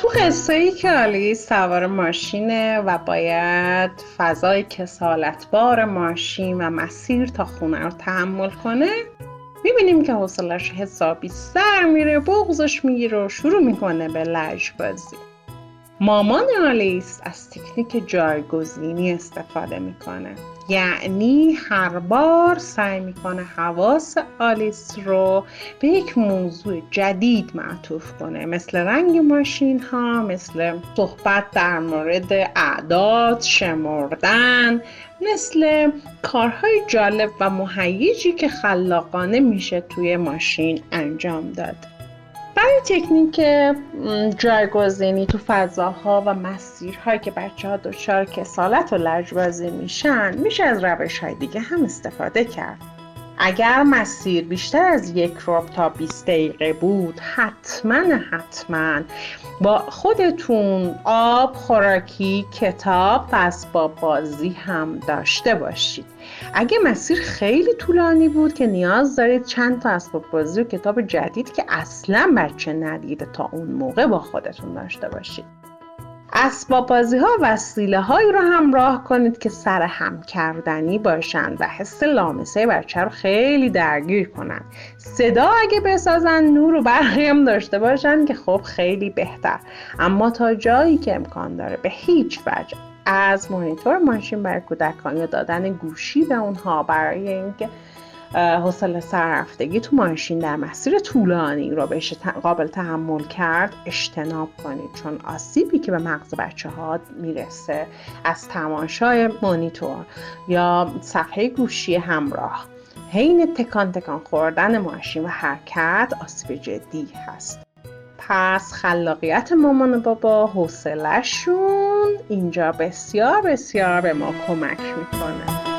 تو قصه ای که آلی سوار ماشینه و باید فضای کسالتبار ماشین و مسیر تا خونه رو تحمل کنه می‌بینیم که حوصلش حسابی سر میره بغزش می‌گیره و شروع می‌کنه به لجبازی. مامان آلیس از تکنیک جایگزینی استفاده می‌کنه. یعنی هر بار سعی می‌کنه حواس آلیس رو به یک موضوع جدید معطوف کنه. مثل رنگ ماشین ها مثل صحبت در مورد اعداد شمردن مثل کارهای جالب و مهیجی که خلاقانه میشه توی ماشین انجام داد. برای تکنیک جایگزینی تو فضاها و مسیرهایی که بچه ها دچار کسالت و لجبازی میشن میشه از روش های دیگه هم استفاده کرد. اگر مسیر بیشتر از یک رب تا 20 دقیقه بود حتما حتما با خودتون آب خوراکی کتاب و اسباب بازی هم داشته باشید. اگه مسیر خیلی طولانی بود که نیاز دارید چند تا اسباب بازی و کتاب جدید که اصلا بچه ندیده تا اون موقع با خودتون داشته باشید. اسباب بازی ها وسیله هایی رو همراه کنید که سر هم کردنی باشند و حس لامسه بچه رو خیلی درگیر کنند صدا اگه بسازن نور و برقی هم داشته باشن که خب خیلی بهتر. اما تا جایی که امکان داره به هیچ وجه از مانیتور ماشین برای کودکان یا دادن گوشی به اونها برای اینکه حوصله سررفتگی تو ماشین در مسیر طولانی رو بهش قابل تحمل کرد اجتناب کنید. چون آسیبی که به مغز بچه ها می‌رسه از تماشای مانیتور یا صفحه گوشی همراه حین تکان تکان خوردن ماشین و حرکت آسیب جدی هست. پس خلاقیت مامان و بابا حوصلهشون اینجا بسیار بسیار به ما کمک می‌کنه.